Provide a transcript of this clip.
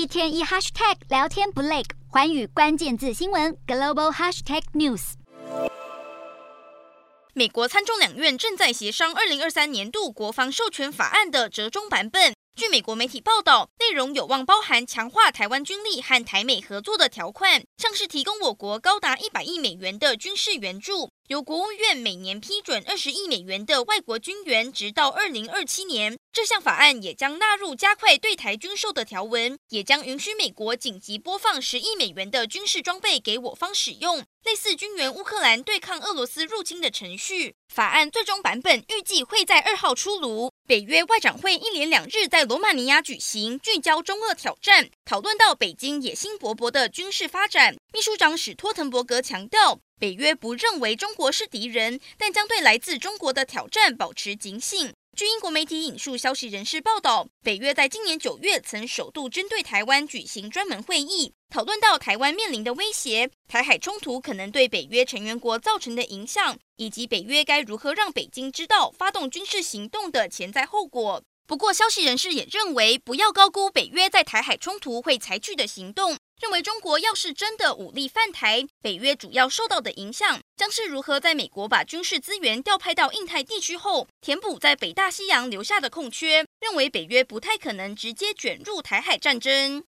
一天一 hashtag 聊天不累，寰宇关键字新闻 global hashtag news。美国参众两院正在协商二零二三年度国防授权法案的折中版本。据美国媒体报道，内容有望包含强化台湾军力和台美合作的条款，像是提供我国高达一百亿美元的军事援助，由国务院每年批准二十亿美元的外国军援，直到二零二七年。这项法案也将纳入加快对台军售的条文，也将允许美国紧急播放十亿美元的军事装备给我方使用，类似军援乌克兰对抗俄罗斯入侵的程序。法案最终版本预计会在二号出炉。北约外长会一连两日在罗马尼亚举行，聚焦中俄挑战，讨论到北京野心勃勃的军事发展。秘书长史托滕伯格强调，北约不认为中国是敌人，但将对来自中国的挑战保持警醒。据英国媒体引述消息人士报道，北约在今年九月曾首度针对台湾举行专门会议，讨论到台湾面临的威胁、台海冲突可能对北约成员国造成的影响，以及北约该如何让北京知道发动军事行动的潜在后果。不过，消息人士也认为，不要高估北约在台海冲突会采取的行动。认为中国要是真的武力犯台，北约主要受到的影响将是如何在美国把军事资源调派到印太地区后，填补在北大西洋留下的空缺。认为北约不太可能直接卷入台海战争。